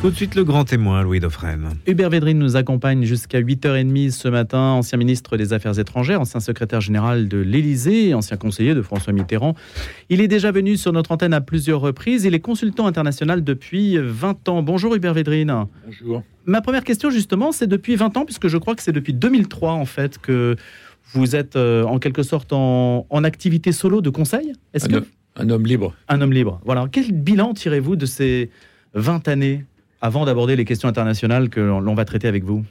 Tout de suite le grand témoin, Louis Dauphren. Hubert Védrine nous accompagne jusqu'à 8h30 ce matin, ancien ministre des Affaires étrangères, ancien secrétaire général de l'Élysée, ancien conseiller de François Mitterrand. Il est déjà venu sur notre antenne à plusieurs reprises. Il est consultant international depuis 20 ans. Bonjour Hubert Védrine. Bonjour. Ma première question justement, c'est depuis 20 ans, puisque je crois que c'est depuis 2003 en fait que vous êtes euh, en quelque sorte en, activité solo de conseil. Est-ce que un homme libre. Un homme libre. Voilà. Quel bilan tirez-vous de ces 20 années avant d'aborder les questions internationales que l'on va traiter avec vous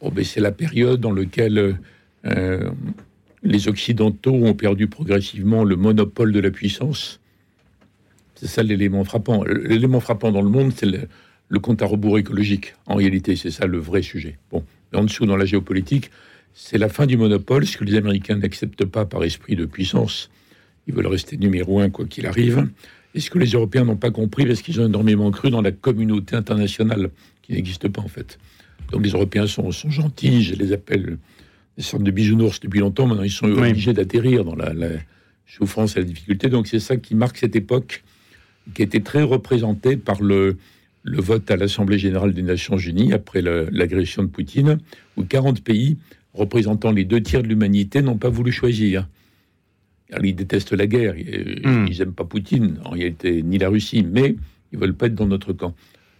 oh C'est la période dans laquelle euh, les Occidentaux ont perdu progressivement le monopole de la puissance. C'est ça l'élément frappant. L'élément frappant dans le monde, c'est le, compte à rebours écologique. En réalité, c'est ça le vrai sujet. Bon, en dessous, dans la géopolitique, c'est la fin du monopole, ce que les Américains n'acceptent pas par esprit de puissance. Ils veulent rester numéro un, quoi qu'il arrive et ce que les Européens n'ont pas compris parce qu'ils ont énormément cru dans la communauté internationale qui n'existe pas en fait? Donc les Européens sont, sont, gentils, je les appelle des sortes de bisounours depuis longtemps, maintenant ils sont obligés d'atterrir dans la, souffrance et la difficulté. Donc c'est ça qui marque cette époque qui a été très représentée par le, le vote à l'Assemblée générale des Nations unies après l'agression de Poutine, où 40 pays représentant les deux tiers de l'humanité n'ont pas voulu choisir ils détestent la guerre, hmm. ils n'aiment pas Poutine, en réalité, ni la Russie, mais ils veulent pas être dans notre camp.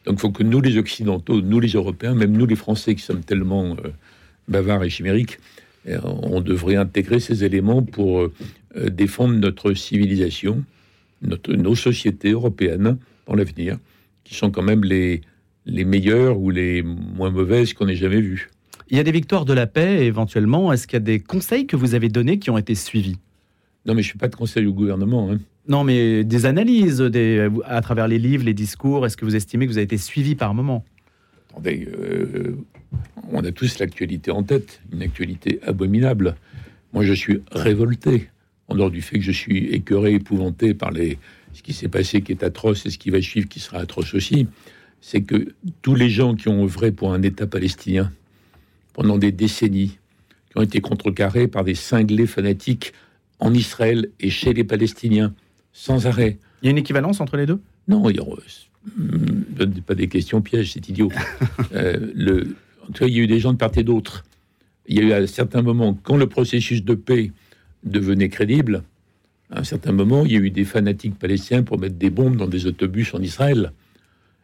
Donc il faut que nous, les Occidentaux, nous, les Européens, même nous, les Français, qui sommes tellement euh, bavards et chimériques, euh, on devrait intégrer ces éléments pour euh, défendre notre civilisation, notre, nos sociétés européennes dans l'avenir, qui sont quand même les, les meilleures ou les moins mauvaises qu'on ait jamais vues. Il y a des victoires de la paix, éventuellement. Est-ce qu'il y a des conseils que vous avez donnés qui ont été suivis? Non, mais je ne suis pas de conseil au gouvernement. Hein. Non, mais des analyses des, à travers les livres, les discours, est-ce que vous estimez que vous avez été suivi par moment? Attendez, euh, on a tous l'actualité en tête, une actualité abominable. Moi, je suis révolté, en dehors du fait que je suis écœuré, épouvanté par les, ce qui s'est passé qui est atroce et ce qui va suivre qui sera atroce aussi. C'est que tous les gens qui ont œuvré pour un État palestinien pendant des décennies, qui ont été contrecarrés par des cinglés fanatiques en Israël et chez les Palestiniens, sans arrêt. Il y a une équivalence entre les deux? Non, il n'y a pas des questions pièges, c'est idiot. euh, le, en tout cas, il y a eu des gens de part et d'autre. Il y a eu à un certain moment, quand le processus de paix devenait crédible, à un certain moment, il y a eu des fanatiques palestiniens pour mettre des bombes dans des autobus en Israël.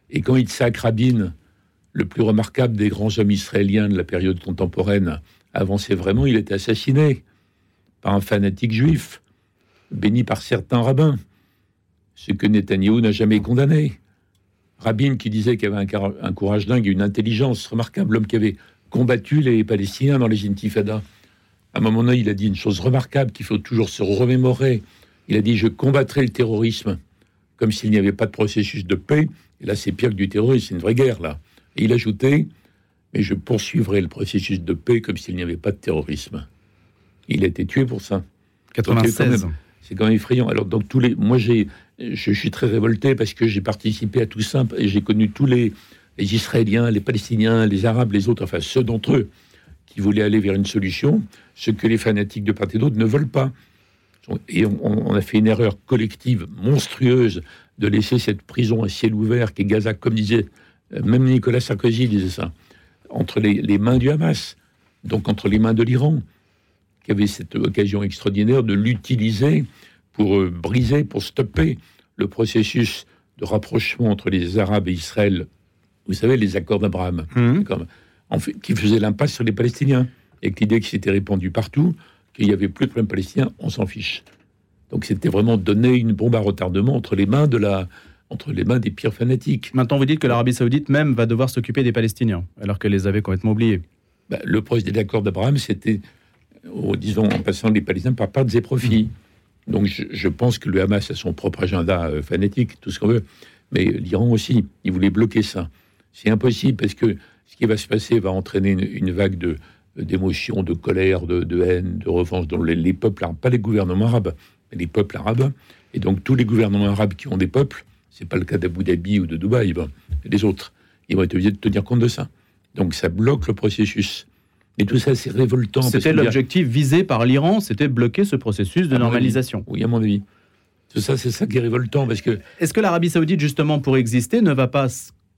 Et quand Yitzhak Rabin, le plus remarquable des grands hommes israéliens de la période contemporaine, avançait vraiment, il était assassiné par un fanatique juif, béni par certains rabbins, ce que Netanyahou n'a jamais condamné. Rabin qui disait qu'il avait un, courage dingue et une intelligence remarquable, l'homme qui avait combattu les Palestiniens dans les intifadas. À un moment donné, il a dit une chose remarquable qu'il faut toujours se remémorer. Il a dit Je combattrai le terrorisme comme s'il n'y avait pas de processus de paix. Et là, c'est pire que du terrorisme, c'est une vraie guerre, là. Et il ajoutait Mais je poursuivrai le processus de paix comme s'il n'y avait pas de terrorisme. Il a été tué pour ça. 96. C'est quand même effrayant. Alors, donc, tous les, moi, j'ai, je, suis très révolté parce que j'ai participé à tout ça et j'ai connu tous les, les, Israéliens, les Palestiniens, les Arabes, les autres, enfin ceux d'entre eux qui voulaient aller vers une solution, ce que les fanatiques de part et d'autre ne veulent pas. Et on, a fait une erreur collective monstrueuse de laisser cette prison à ciel ouvert qui est Gaza, comme disait euh, même Nicolas Sarkozy disait ça, entre les, les mains du Hamas, donc entre les mains de l'Iran qui avait cette occasion extraordinaire de l'utiliser pour euh, briser, pour stopper le processus de rapprochement entre les Arabes et Israël. Vous savez, les accords d'Abraham, mmh. en fait, qui faisaient l'impasse sur les Palestiniens, et que l'idée qui s'était répandue partout, qu'il n'y avait plus de problème palestinien, on s'en fiche. Donc c'était vraiment donner une bombe à retardement entre les mains de la, entre les mains des pires fanatiques. Maintenant, vous dites que l'Arabie Saoudite même va devoir s'occuper des Palestiniens, alors qu'elle les avait complètement oubliés. Bah, le projet des accords d'Abraham, c'était disons, en passant les Palestiniens par parts et profits. Donc je, pense que le Hamas a son propre agenda euh, fanatique, tout ce qu'on veut, mais l'Iran aussi, il voulait bloquer ça. C'est impossible parce que ce qui va se passer va entraîner une, vague de d'émotions, de colère, de, haine, de revanche dans les, peuples pas les gouvernements arabes, mais les peuples arabes. Et donc tous les gouvernements arabes qui ont des peuples, c'est pas le cas d'Abu Dhabi ou de Dubaï, les autres, ils vont être obligés de tenir compte de ça. Donc ça bloque le processus. Et tout ça, c'est révoltant. C'était l'objectif visé par l'Iran, c'était bloquer ce processus de normalisation. Oui, à mon avis. Tout ça, c'est ça qui est révoltant parce que. Est-ce que l'Arabie Saoudite, justement, pour exister, ne va pas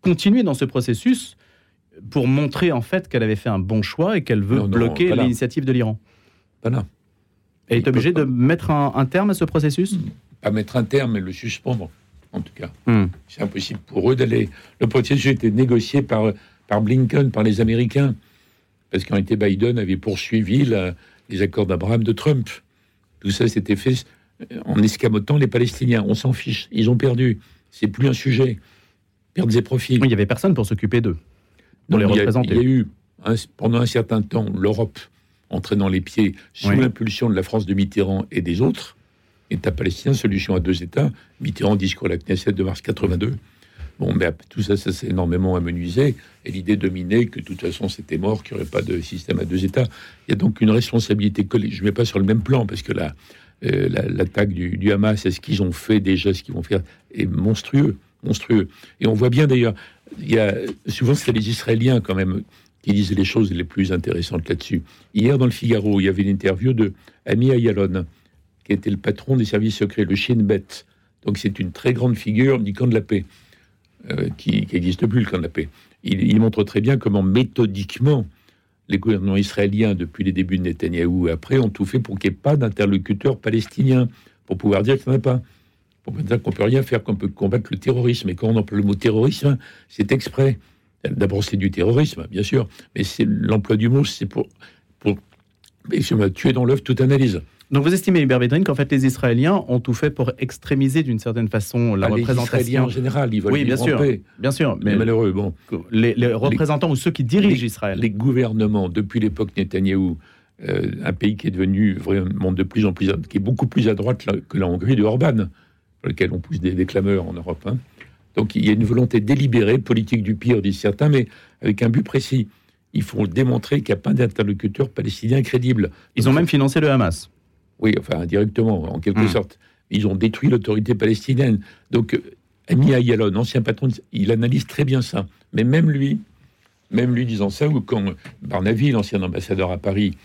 continuer dans ce processus pour montrer en fait qu'elle avait fait un bon choix et qu'elle veut Non, bloquer l'initiative de l'Iran? Voilà. Elle Il est obligée de pas. mettre un, un terme à ce processus? Pas mettre un terme, mais le suspendre, en tout cas. Hmm. C'est impossible pour eux d'aller. Le processus était négocié par, par Blinken, par les Américains, parce qu'en réalité, Biden avait poursuivi la- les accords d'Abraham de Trump. Tout ça s'était fait euh, en escamotant les Palestiniens. On s'en fiche. Ils ont perdu. C'est plus un sujet. Perdre et profits. Il n'y avait personne pour s'occuper d'eux, pour les Non, il y a- représenter. Il y a eu, hein, pendant un certain temps, l'Europe entraînant les pieds sous Oui. l'impulsion de la France de Mitterrand et des autres. État palestinien, solution à deux États. Mitterrand, discours à la Knesset de mars 82. Bon, mais tout ça, ça s'est énormément amenuisé. Et l'idée dominée que de toute façon, c'était mort, qu'il n'y aurait pas de système à deux États. Il y a donc une responsabilité collective. Je ne mets pas sur le même plan, parce que la, euh, la- l'attaque du, du Hamas et ce qu'ils ont fait déjà, ce qu'ils vont faire, est monstrueux. monstrueux. Et on voit bien d'ailleurs, il y a, souvent c'est les Israéliens quand même qui disent les choses les plus intéressantes là-dessus. Hier dans le Figaro, il y avait une interview de Ami Ayalon, qui était le patron des services secrets, le Shin Bet. Donc c'est une très grande figure du camp de la paix, euh, qui n'existe plus le paix. Il, il montre très bien comment méthodiquement les gouvernements israéliens, depuis les débuts de Netanyahou et après, ont tout fait pour qu'il n'y ait pas d'interlocuteur palestinien, pour pouvoir dire qu'il n'y en a pas. Pour dire qu'on peut rien faire, qu'on peut combattre le terrorisme. Et quand on emploie le mot terrorisme, c'est exprès. D'abord, c'est du terrorisme, bien sûr, mais c'est l'emploi du mot, c'est pour, pour mais tué dans l'œuf toute analyse. Donc vous estimez, Hubert Védrine, qu'en fait les Israéliens ont tout fait pour extrémiser d'une certaine façon la Ah, les Israéliens représentation en général, ils veulent Oui, bien sûr. paix. Bien sûr, Mais mais malheureux, bon. les, les représentants ou ceux qui dirigent les- Israël. Les gouvernements, depuis l'époque Netanyahou, euh, un pays qui est devenu vraiment de plus en plus, qui est beaucoup plus à droite que la Hongrie de Orban, pour lequel on pousse des, des clameurs en Europe. hein. Donc il y a une volonté délibérée, politique du pire, disent certains, mais avec un but précis. Il faut démontrer qu'il n'y a pas d'interlocuteur palestinien crédible. Ils ont même financé le Hamas. Oui, enfin indirectement, en quelque Mm. sorte. Ils ont détruit l'autorité palestinienne. Donc, euh, Ami Ayalon, ancien patron, il analyse très bien ça. Mais même lui, même lui disant ça, ou quand Barnavi, l'ancien ambassadeur à Paris,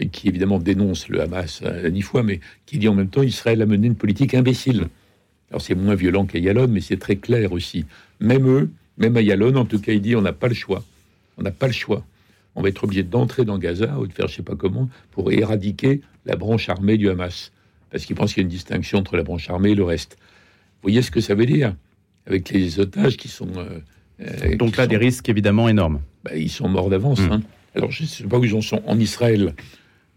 euh, qui évidemment dénonce le Hamas à ni fois, mais qui dit en même temps Israël a mené une politique imbécile. Alors c'est moins violent qu'Ayalon, mais c'est très clair aussi. Même eux, même Ayalon, en tout cas, il dit on n'a pas le choix. On n'a pas le choix. On va être obligé d'entrer dans Gaza ou de faire je sais pas comment pour éradiquer la branche armée du Hamas. Parce qu'ils pensent qu'il y a une distinction entre la branche armée et le reste. Vous voyez ce que ça veut dire Avec les otages qui sont. euh, euh, Donc qui là, sont- des risques évidemment énormes. bah, ils sont morts d'avance. Mm. hein. Alors, je ne sais pas où ils en sont. En Israël,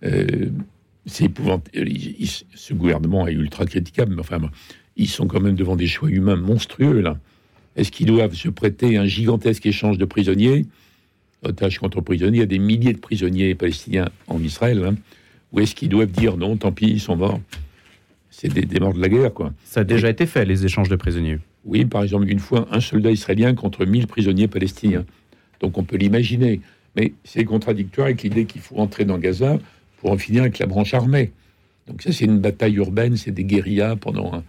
euh, c'est épouvantable. Ce gouvernement est ultra critiquable, mais enfin, ils sont quand même devant des choix humains monstrueux, là. Est-ce qu'ils doivent se prêter à un gigantesque échange de prisonniers Otages contre prisonniers, il y a des milliers de prisonniers palestiniens en Israël. hein. Ou est-ce qu'ils doivent dire non, tant pis, ils sont morts C'est des, des morts de la guerre, quoi. Ça a déjà été fait, les échanges de prisonniers. Oui, par exemple, une fois, un soldat israélien contre 1000 prisonniers palestiniens. Donc on peut l'imaginer. Mais c'est contradictoire avec l'idée qu'il faut entrer dans Gaza pour en finir avec la branche armée. Donc ça, c'est une bataille urbaine, c'est des guérillas pendant un,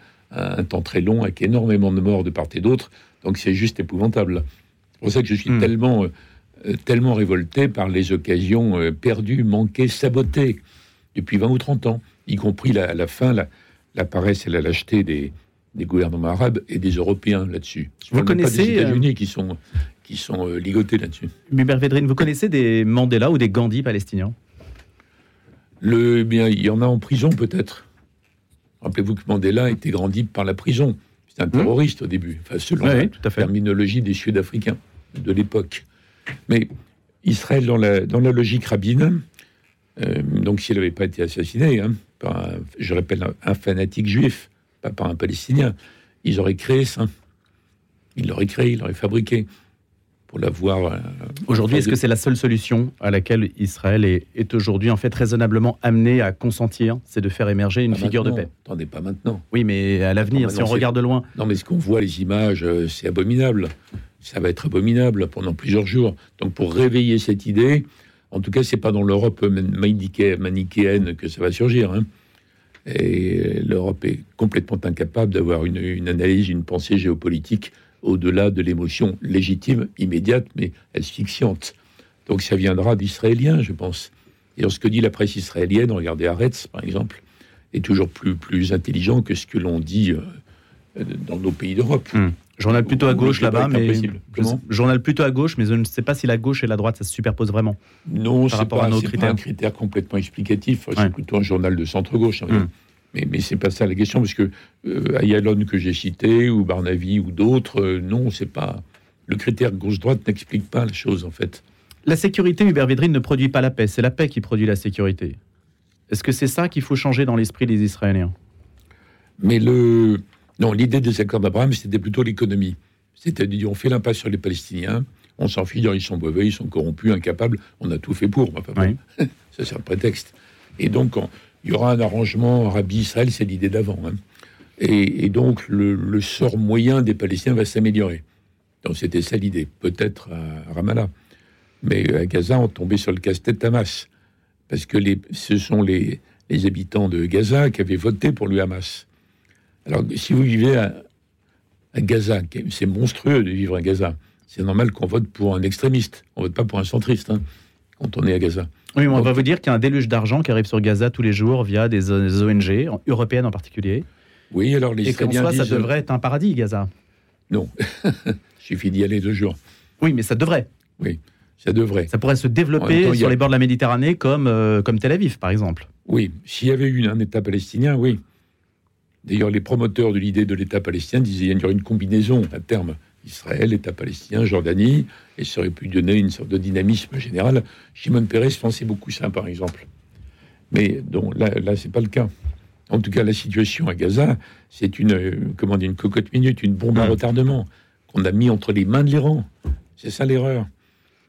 un temps très long, avec énormément de morts de part et d'autre. Donc c'est juste épouvantable. C'est pour ça que je suis Hmm. tellement, euh, tellement révolté par les occasions euh, perdues, manquées, sabotées depuis 20 ou 30 ans, y compris la- à la fin, la, la paresse et la lâcheté des, des gouvernements arabes et des Européens là-dessus. Vous pas connaissez, des euh, États-Unis qui sont, qui sont euh, ligotés là-dessus. Hubert Védrine, vous connaissez des Mandela ou des Gandhi palestiniens? Le, eh bien, il y en a en prison peut-être. Rappelez-vous que Mandela était grandi par la prison. C'était un terroriste au début, enfin, selon Oui, la oui, tout à fait. terminologie des Sud-Africains de l'époque. Mais Israël, dans la, dans la logique rabbine, euh, donc s'il n'avait pas été assassiné hein, par, un, je rappelle, un, un fanatique juif, pas par un Palestinien, ils auraient créé ça. Ils l'auraient créé, ils l'auraient fabriqué pour l'avoir. euh, Aujourd'hui, est-ce de- que c'est la seule solution à laquelle Israël est, est aujourd'hui en fait raisonnablement amené à consentir C'est de faire émerger une Pas figure de paix? Attendez, pas maintenant. Oui, mais à l'avenir, si on regarde de loin. Non, mais ce qu'on voit, les images, euh, c'est abominable. Ça va être abominable pendant plusieurs jours. Donc, pour réveiller cette idée, en tout cas, c'est pas dans l'Europe manichéenne que ça va surgir. hein. Et l'Europe est complètement incapable d'avoir une, analyse, une pensée géopolitique au-delà de l'émotion légitime, immédiate, mais asphyxiante. Donc, ça viendra d'Israéliens, je pense. Et ce que dit la presse israélienne, regardez Haaretz, par exemple, est toujours plus, plus intelligent que ce que l'on dit euh, dans nos pays d'Europe. Hmm. Journal plutôt à gauche là-bas, mais journal plutôt à gauche, mais je ne sais pas si la gauche et la droite ça se superpose vraiment. Non, c'est pas, pas un critère complètement explicatif. Ouais. C'est plutôt un journal de centre-gauche. on va dire. Mm. Mais, mais c'est pas ça la question, parce que euh, Ayalon que j'ai cité, ou Barnavi, ou d'autres, euh, non, c'est pas. Le critère gauche-droite n'explique pas la chose, en fait. La sécurité, Hubert Védrine ne produit pas la paix, c'est la paix qui produit la sécurité. Est-ce que c'est ça qu'il faut changer dans l'esprit des Israéliens? Mais le. Non, l'idée des accords d'Abraham, c'était plutôt l'économie. C'est-à-dire, on fait l'impasse sur les Palestiniens, on s'en fiche, ils sont mauvais, ils sont corrompus, incapables, on a tout fait pour. Enfin, bon, Oui. ça, c'est un prétexte. Et donc, on- il y aura un arrangement Arabie-Israël, c'est l'idée d'avant. hein. Et, et donc, le, le sort moyen des Palestiniens va s'améliorer. Donc, c'était ça l'idée. Peut-être à Ramallah. Mais à Gaza, on tombait sur le casse-tête Hamas. Parce que les, ce sont les, les habitants de Gaza qui avaient voté pour le Hamas. Alors, si vous vivez à, à Gaza, c'est monstrueux de vivre à Gaza, c'est normal qu'on vote pour un extrémiste. On vote pas pour un centriste hein, quand on est à Gaza. Oui, mais on Donc- va vous dire qu'il y a un déluge d'argent qui arrive sur Gaza tous les jours via des ONG, en- européennes en particulier. Oui, alors les Et qu'en soi, ça disent, euh, devrait être un paradis, Gaza. Non, il suffit d'y aller deux jours. Oui, mais ça devrait. Ça devrait. Ça pourrait se développer temps, sur a- les bords de la Méditerranée comme, euh, comme Tel Aviv, par exemple. Oui, s'il y avait eu un État palestinien, oui. D'ailleurs, les promoteurs de l'idée de l'État palestinien disaient qu'il y aurait une combinaison à terme. Israël, État palestinien, Jordanie, et ça aurait pu donner une sorte de dynamisme général. Shimon Peres pensait beaucoup ça, par exemple. Mais donc, là, là c'est pas le cas. En tout cas, la situation à Gaza, c'est une, euh, comment dire, une cocotte minute, une bombe à retardement qu'on a mis entre les mains de l'Iran. C'est ça l'erreur.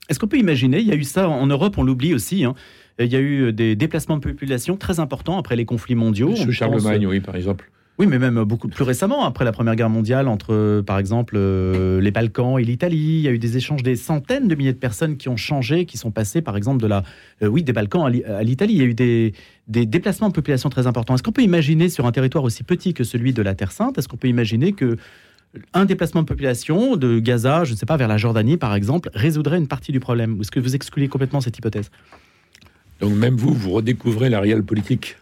Est-ce qu'on peut imaginer, il y a eu ça en Europe, on l'oublie aussi, hein, il y a eu des déplacements de population très importants après les conflits mondiaux. Sous Charlemagne, pense- oui, par exemple. Oui, mais même beaucoup plus récemment, après la Première Guerre mondiale, entre, euh, par exemple, euh, les Balkans et l'Italie, il y a eu des échanges des centaines de milliers de personnes qui ont changé, qui sont passées, par exemple, de la, euh, oui, des Balkans à l'I- à l'Italie. Il y a eu des, des déplacements de population très importants. Est-ce qu'on peut imaginer, sur un territoire aussi petit que celui de la Terre Sainte, est-ce qu'on peut imaginer que un déplacement de population de Gaza, je ne sais pas, vers la Jordanie, par exemple, résoudrait une partie du problème? Ou est-ce que vous excluez complètement cette hypothèse? Donc même vous, vous redécouvrez la réelle politique.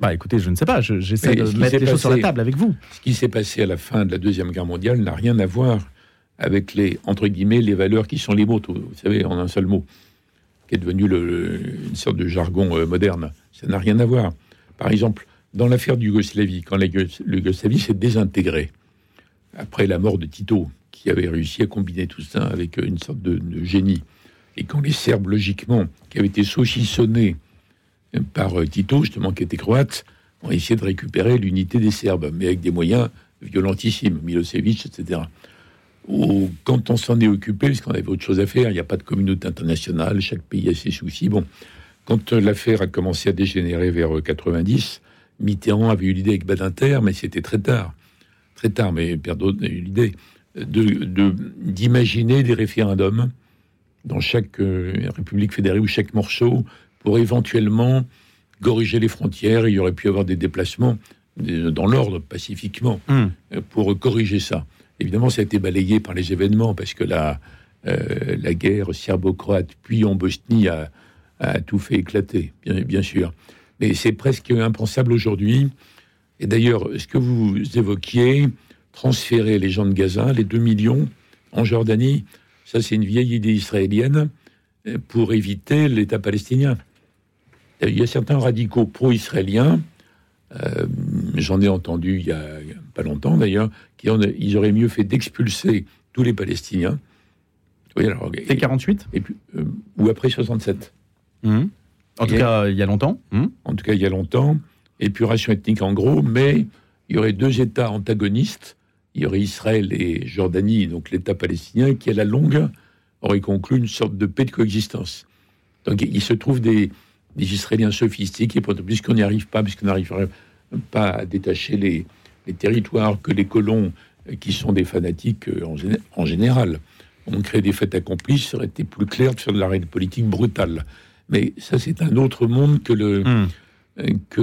Bah, écoutez, je ne sais pas. je- J'essaie de mettre les choses sur la table avec vous. Ce qui s'est passé à la fin de la Deuxième Guerre mondiale n'a rien à voir avec les, entre guillemets, les valeurs qui sont les vôtres, vous savez, en un seul mot, qui est devenu le- le- une sorte de jargon euh, moderne. Ça n'a rien à voir. Par exemple, dans l'affaire de Yougoslavie, quand la Yougos- l'Yougoslavie s'est désintégrée, après la mort de Tito, qui avait réussi à combiner tout ça avec euh, une sorte de, de génie, et quand les Serbes, logiquement, qui avaient été saucissonnés par euh, Tito, justement, qui était croate, ont essayé de récupérer l'unité des Serbes, mais avec des moyens violentissimes, Milosevic, etc. Quand on s'en est occupé, parce qu'on avait autre chose à faire, il n'y a pas de communauté internationale, chaque pays a ses soucis. Bon, quand euh, l'affaire a commencé à dégénérer vers euh, 90, Mitterrand avait eu l'idée avec Badinter, mais c'était très tard. Très tard, mais Perrault a eu l'idée d'imaginer des référendums dans chaque euh, république fédérée ou chaque morceau pour éventuellement corriger les frontières. Il y aurait pu y avoir des déplacements euh, dans l'ordre, pacifiquement, Hum. euh, pour corriger ça. Évidemment, ça a été balayé par les événements, parce que la, euh, la guerre serbo-croate, puis en Bosnie, a, a tout fait éclater, bien, bien sûr. Mais c'est presque impensable aujourd'hui. Et d'ailleurs, ce que vous évoquiez, transférer les gens de Gaza, les 2 millions, en Jordanie, ça c'est une vieille idée israélienne pour éviter l'État palestinien. Il y a certains radicaux pro-israéliens, euh, j'en ai entendu il y a pas longtemps d'ailleurs, qui en, ils auraient mieux fait d'expulser tous les Palestiniens. Oui, alors, C'est et, 48 et puis, euh, ou après 67. Hum. En tout cas, il y a longtemps. En tout cas il y a longtemps, épuration ethnique en gros, mais il y aurait deux États antagonistes, il y aurait Israël et Jordanie, donc l'État palestinien, qui à la longue aurait conclu une sorte de paix de coexistence. Donc il se trouve des, des Israéliens sophistiqués, puisqu'on n'y arrive pas, puisqu'on n'arriverait pas à détacher les, les territoires, que les colons, euh, qui sont des fanatiques euh, en, géné- en général, on crée des faits accomplis, ça aurait été plus clair de faire de la réelle politique brutale. Mais ça, c'est un autre monde que le, Hum. euh, que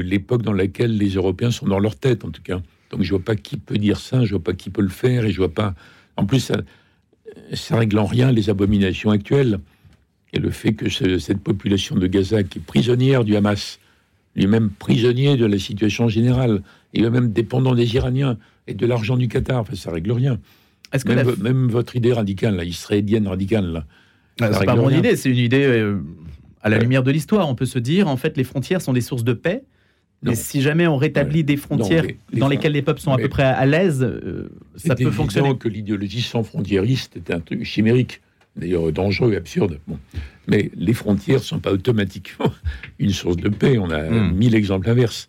l'époque dans laquelle les Européens sont dans leur tête, en tout cas. Donc je vois pas qui peut dire ça, je vois pas qui peut le faire, et je vois pas. En plus, ça, ça règle en rien les abominations actuelles et le fait que ce- cette population de Gaza qui est prisonnière du Hamas, lui-même prisonnier de la situation générale, et lui-même dépendant des Iraniens, et de l'argent du Qatar. Enfin, ça règle rien. Est-ce que Même, la- vo- même votre idée radicale, là, israélienne radicale, là, Ah, ça c'est pas mon rien. idée, c'est une idée euh, à la Ouais. lumière de l'histoire. On peut se dire, en fait, les frontières sont des sources de paix. Mais si jamais on rétablit des frontières les- les dans lesquelles les peuples sont à peu près à l'aise, euh, ça peut fonctionner. que l'idéologie sans frontiériste était un truc chimérique, d'ailleurs dangereux absurde. Bon. Mais les frontières ne sont pas automatiquement une source de paix. On a Hmm. mille exemples inverses.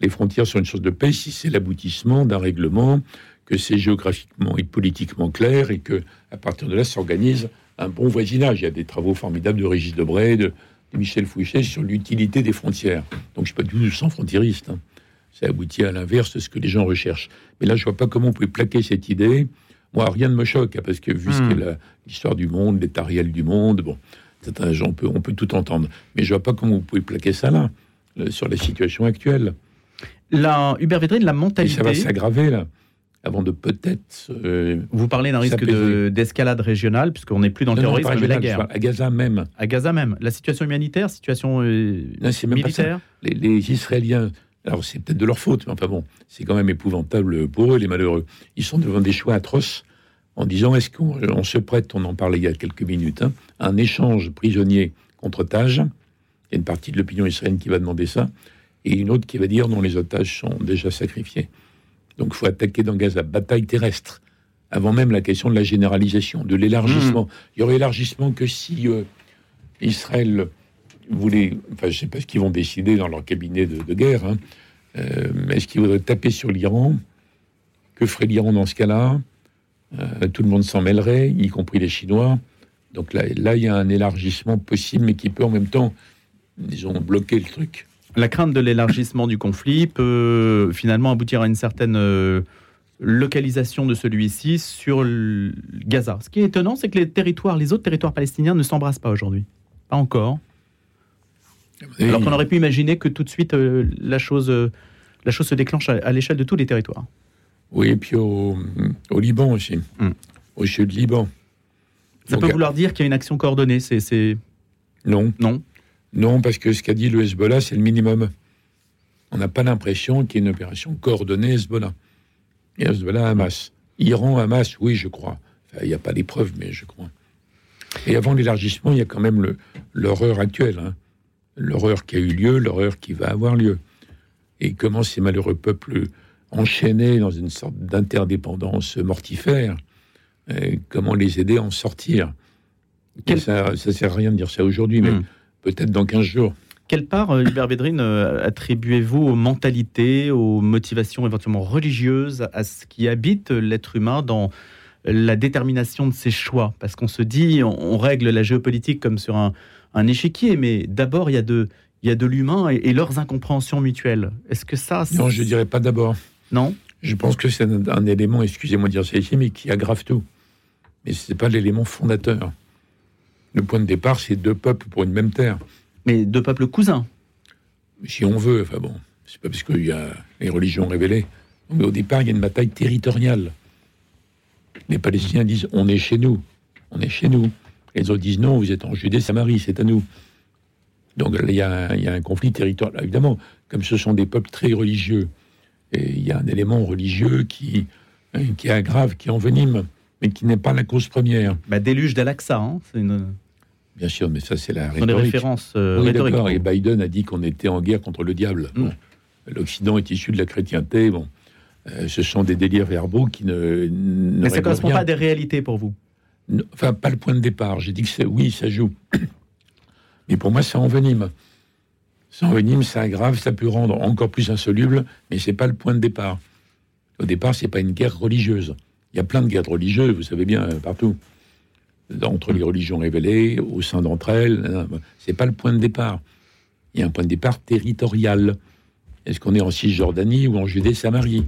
Les frontières sont une source de paix si c'est l'aboutissement d'un règlement, que c'est géographiquement et politiquement clair et que à partir de là s'organise un bon voisinage. Il y a des travaux formidables de Régis Debray, de, de Michel Fouché sur l'utilité des frontières. Donc je ne suis pas du tout sans frontieriste. hein. Ça aboutit à l'inverse de ce que les gens recherchent. Mais là, je vois pas comment on peut plaquer cette idée. Moi, rien ne me choque, parce que vu ce Hmm. qu'est l'histoire du monde, l'état réel du monde, bon, on peut, on peut tout entendre. Mais je vois pas comment vous pouvez plaquer ça là, sur la situation actuelle. La, Hubert Védrine, la Et mentalité. ça va s'aggraver, là, avant de peut-être... euh, Vous parlez d'un risque de- d'escalade régionale, puisqu'on n'est plus dans le non, terrorisme, mais la guerre. à Gaza même. À Gaza même. La situation humanitaire, situation euh, Non, c'est même pas ça. militaire. les, les Israéliens, alors c'est peut-être de leur faute, mais enfin bon, c'est quand même épouvantable pour eux, les malheureux. Ils sont devant des choix atroces en disant est-ce qu'on on se prête, on en parlait il y a quelques minutes, hein, un échange prisonnier contre otage. Il y a une partie de l'opinion israélienne qui va demander ça, et une autre qui va dire non, les otages sont déjà sacrifiés. Donc il faut attaquer dans Gaza, bataille terrestre, avant même la question de la généralisation, de l'élargissement. Il y aurait élargissement que si euh, Israël voulait, enfin je sais pas ce qu'ils vont décider dans leur cabinet de, guerre, hein, euh, mais est-ce qu'ils voudraient taper sur l'Iran? Que ferait l'Iran dans ce cas-là? Euh, Tout le monde s'en mêlerait, y compris les Chinois. Donc là, là, il y a un élargissement possible, mais qui peut en même temps, disons, bloquer le truc. La crainte de l'élargissement du conflit peut finalement aboutir à une certaine euh, localisation de celui-ci sur Gaza. Ce qui est étonnant, c'est que les territoires, les autres territoires palestiniens ne s'embrassent pas aujourd'hui. Pas encore. Et Alors qu'on aurait pu imaginer que tout de suite euh, la, chose, euh, la chose se déclenche à, à l'échelle de tous les territoires. Oui, et puis au, au Liban aussi, Hmm. au sud du Liban. Ça Donc, peut vouloir dire qu'il y a une action coordonnée. C'est. Non, Non. Non, parce que ce qu'a dit le Hezbollah, c'est le minimum. On n'a pas l'impression qu'il y ait une opération coordonnée Hezbollah. Et Hezbollah, Hamas. Iran, Hamas, oui, je crois. Enfin, Il n'y a pas les preuves, mais je crois. Et avant l'élargissement, il y a quand même l'horreur actuelle. hein. L'horreur qui a eu lieu, l'horreur qui va avoir lieu. Et comment ces malheureux peuples enchaînés dans une sorte d'interdépendance mortifère, euh, comment les aider à en sortir? Quel- Ça ne sert à rien de dire ça aujourd'hui, mais Hmm. peut-être dans 15 jours. Quelle part, euh, Hubert Védrine, euh, attribuez-vous aux mentalités, aux motivations éventuellement religieuses, à ce qui habite l'être humain dans la détermination de ses choix? Parce qu'on se dit, on, on règle la géopolitique comme sur un, un échiquier, mais d'abord, il y a de, il y a de l'humain et, et leurs incompréhensions mutuelles. Est-ce que ça... c'est- Non, je dirais pas d'abord. Non Je pense que c'est un, un élément, excusez-moi de dire ça ici, mais qui aggrave tout. Mais ce n'est pas l'élément fondateur. Le point de départ, c'est deux peuples pour une même terre. Mais deux peuples cousins. Si on veut, enfin bon, c'est pas parce qu'il y a les religions révélées. Mais au départ, il y a une bataille territoriale. Les Palestiniens disent on est chez nous, on est chez nous. Les autres disent non, vous êtes en Judée, Samarie, c'est à nous. Donc il y, a un, il y a un conflit territorial. Évidemment, comme ce sont des peuples très religieux, et il y a un élément religieux qui, hein, qui aggrave, qui envenime, mais qui n'est pas la cause première. Bah, déluge d'Al-Aqsa, hein, c'est une, Bien sûr, mais ça, c'est la sont des rhétorique. références euh, Oui, d'accord. Et Biden a dit qu'on était en guerre contre le diable. Mm. Bon. L'Occident est issu de la chrétienté. Bon, Euh, ce sont des délires verbaux qui ne. ne Mais ça ne correspond rien. pas à des réalités pour vous. Enfin, pas le point de départ. J'ai dit que c'est oui, ça joue. Mais pour moi, ça envenime. Ça envenime, ça aggrave, ça peut rendre encore plus insoluble, mais c'est pas le point de départ. Au départ, c'est pas une guerre religieuse. Il y a plein de guerres religieuses, vous savez bien, euh, partout. Entre les religions révélées, au sein d'entre elles, euh, c'est pas le point de départ. Il y a un point de départ territorial. Est-ce qu'on est en Cisjordanie ou en Judée-Samarie?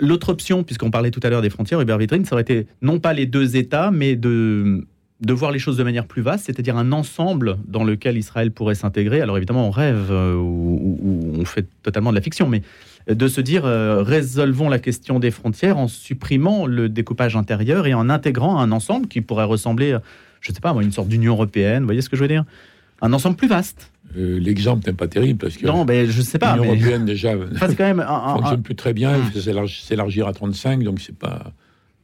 L'autre option, puisqu'on parlait tout à l'heure des frontières, Hubert Vitrine, ça aurait été non pas les deux États, mais de, de voir les choses de manière plus vaste, c'est-à-dire un ensemble dans lequel Israël pourrait s'intégrer. Alors évidemment, on rêve euh, ou, on fait totalement de la fiction, mais de se dire euh, résolvons la question des frontières en supprimant le découpage intérieur et en intégrant un ensemble qui pourrait ressembler, à, je ne sais pas, moi, une sorte d'Union européenne. Vous voyez ce que je veux dire? Un ensemble plus vaste. Euh, l'exemple n'est pas terrible parce que non, mais je sais pas. L'Union mais... européenne déjà quand même fonctionne plus très bien. Il faut s'élargir à 35, donc c'est pas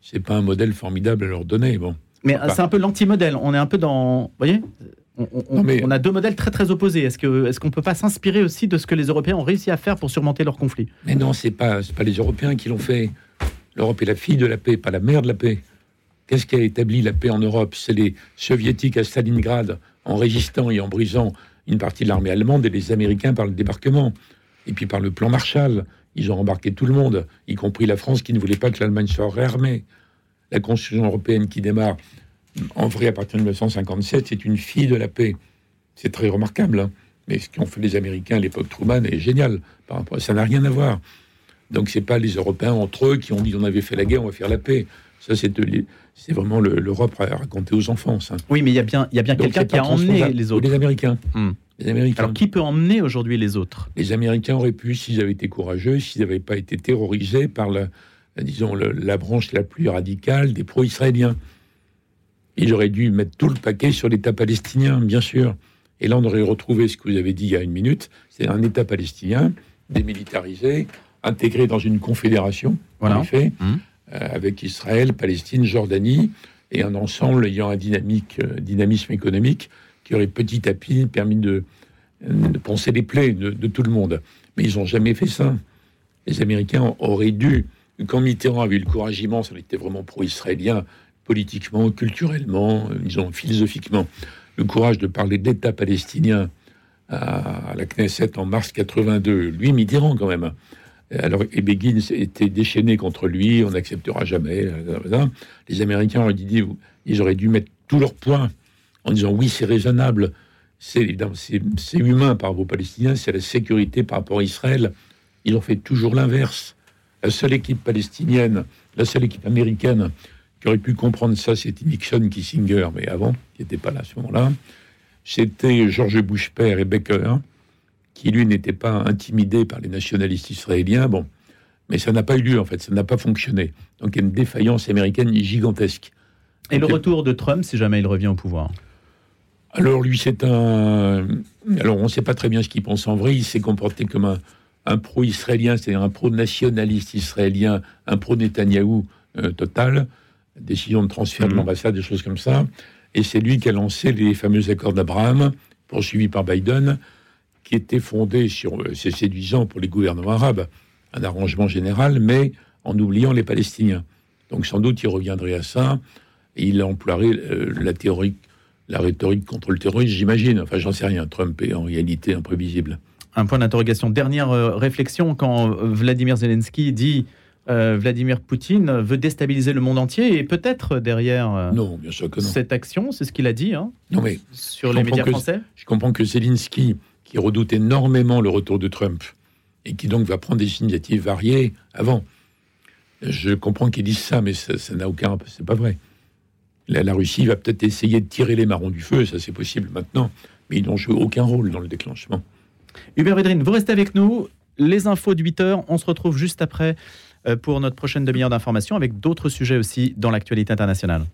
c'est pas un modèle formidable à leur donner. Bon. Mais c'est un peu l'anti-modèle. On est un peu dans, vous voyez, on, a deux modèles très très opposés. Est-ce que est-ce qu'on peut pas s'inspirer aussi de ce que les Européens ont réussi à faire pour surmonter leur conflit? Mais non, c'est pas pas les Européens qui l'ont fait. L'Europe est la fille de la paix, pas la mère de la paix. Qu'est-ce qui a établi la paix en Europe? C'est les soviétiques à Stalingrad en résistant et en brisant une partie de l'armée allemande et les Américains par le débarquement et puis par le plan Marshall. Ils ont embarqué tout le monde, y compris la France qui ne voulait pas que l'Allemagne soit réarmée. La Constitution européenne qui démarre en vrai, à partir de 1957, c'est une fille de la paix. C'est très remarquable. Hein. Mais ce qu'ont fait les Américains à l'époque Truman est génial. Ça n'a rien à voir. Donc c'est pas les Européens entre eux qui ont dit on avait fait la guerre, on va faire la paix. Ça c'est c'est vraiment l'Europe raconter aux enfants. Ça. Oui, mais il y a bien il y a bien quelqu'un qui a emmené les autres. Les Américains. Hmm. les Américains. Alors qui peut emmener aujourd'hui les autres? Les Américains auraient pu s'ils avaient été courageux, s'ils n'avaient pas été terrorisés par la disons la branche la plus radicale des pro-israéliens. Il aurait dû mettre tout le paquet sur l'État palestinien, bien sûr. Et là, on aurait retrouvé ce que vous avez dit il y a une minute, c'est un État palestinien démilitarisé, intégré dans une confédération, en effet, mmh. Euh, avec Israël, Palestine, Jordanie, et un ensemble ayant un euh, dynamisme économique qui aurait petit à petit permis de, de les plaies de, de, tout le monde. Mais ils n'ont jamais fait ça. Les Américains auraient dû, quand Mitterrand avait eu le courage immense, on était vraiment pro-israélien, politiquement, culturellement, euh, disons philosophiquement, le courage de parler d'État palestinien à la Knesset en mars 82, lui Mitterrand quand même. Alors, et Begin était déchaîné contre lui, on n'acceptera jamais. Euh, Les Américains auraient dit, ils auraient dû mettre tous leurs points en disant oui, c'est raisonnable, c'est humain par rapport aux Palestiniens, c'est la sécurité par rapport à Israël. Ils ont fait toujours l'inverse. La seule équipe palestinienne, la seule équipe américaine qui aurait pu comprendre ça, c'était Nixon, Kissinger, mais avant, qui n'était pas là à ce moment-là. C'était George Bush père et Baker, qui lui n'était pas intimidé par les nationalistes israéliens. Bon, mais ça n'a pas eu lieu en fait, ça n'a pas fonctionné. Donc il y a une défaillance américaine gigantesque. Et le retour de Trump, si jamais il revient au pouvoir? Alors lui, c'est un. Alors on ne sait pas très bien ce qu'il pense en vrai. Il s'est comporté comme un, un pro-israélien, c'est-à-dire un pro-nationaliste israélien, un pro-Netanyahou euh, total décision de transfert de mhm. l'ambassade, des choses comme ça. Et c'est lui qui a lancé les fameux accords d'Abraham, poursuivis par Biden, qui étaient fondés sur, euh, c'est séduisant pour les gouvernements arabes, un arrangement général, mais en oubliant les Palestiniens. Donc sans doute il reviendrait à ça, et il emploierait euh, la théorie, la rhétorique contre le terrorisme, j'imagine. Enfin, j'en sais rien. Trump est en réalité imprévisible. Un point d'interrogation. Dernière euh, réflexion, quand Vladimir Zelensky dit euh, Vladimir Poutine veut déstabiliser le monde entier et peut-être derrière euh, non, bien sûr que non. cette action, c'est ce qu'il a dit hein, non, mais sur les médias français. Je comprends que Zelensky, qui redoute énormément le retour de Trump et qui donc va prendre des initiatives variées avant, je comprends qu'il dise ça, mais ça n'a aucun, c'est pas vrai. La, la Russie va peut-être essayer de tirer les marrons du feu, ça c'est possible maintenant, mais ils n'ont joué aucun rôle dans le déclenchement. Hubert Védrine, vous restez avec nous. Les infos de 8 heures, on se retrouve juste après euh, pour notre prochaine demi-heure d'information avec d'autres sujets aussi dans l'actualité internationale.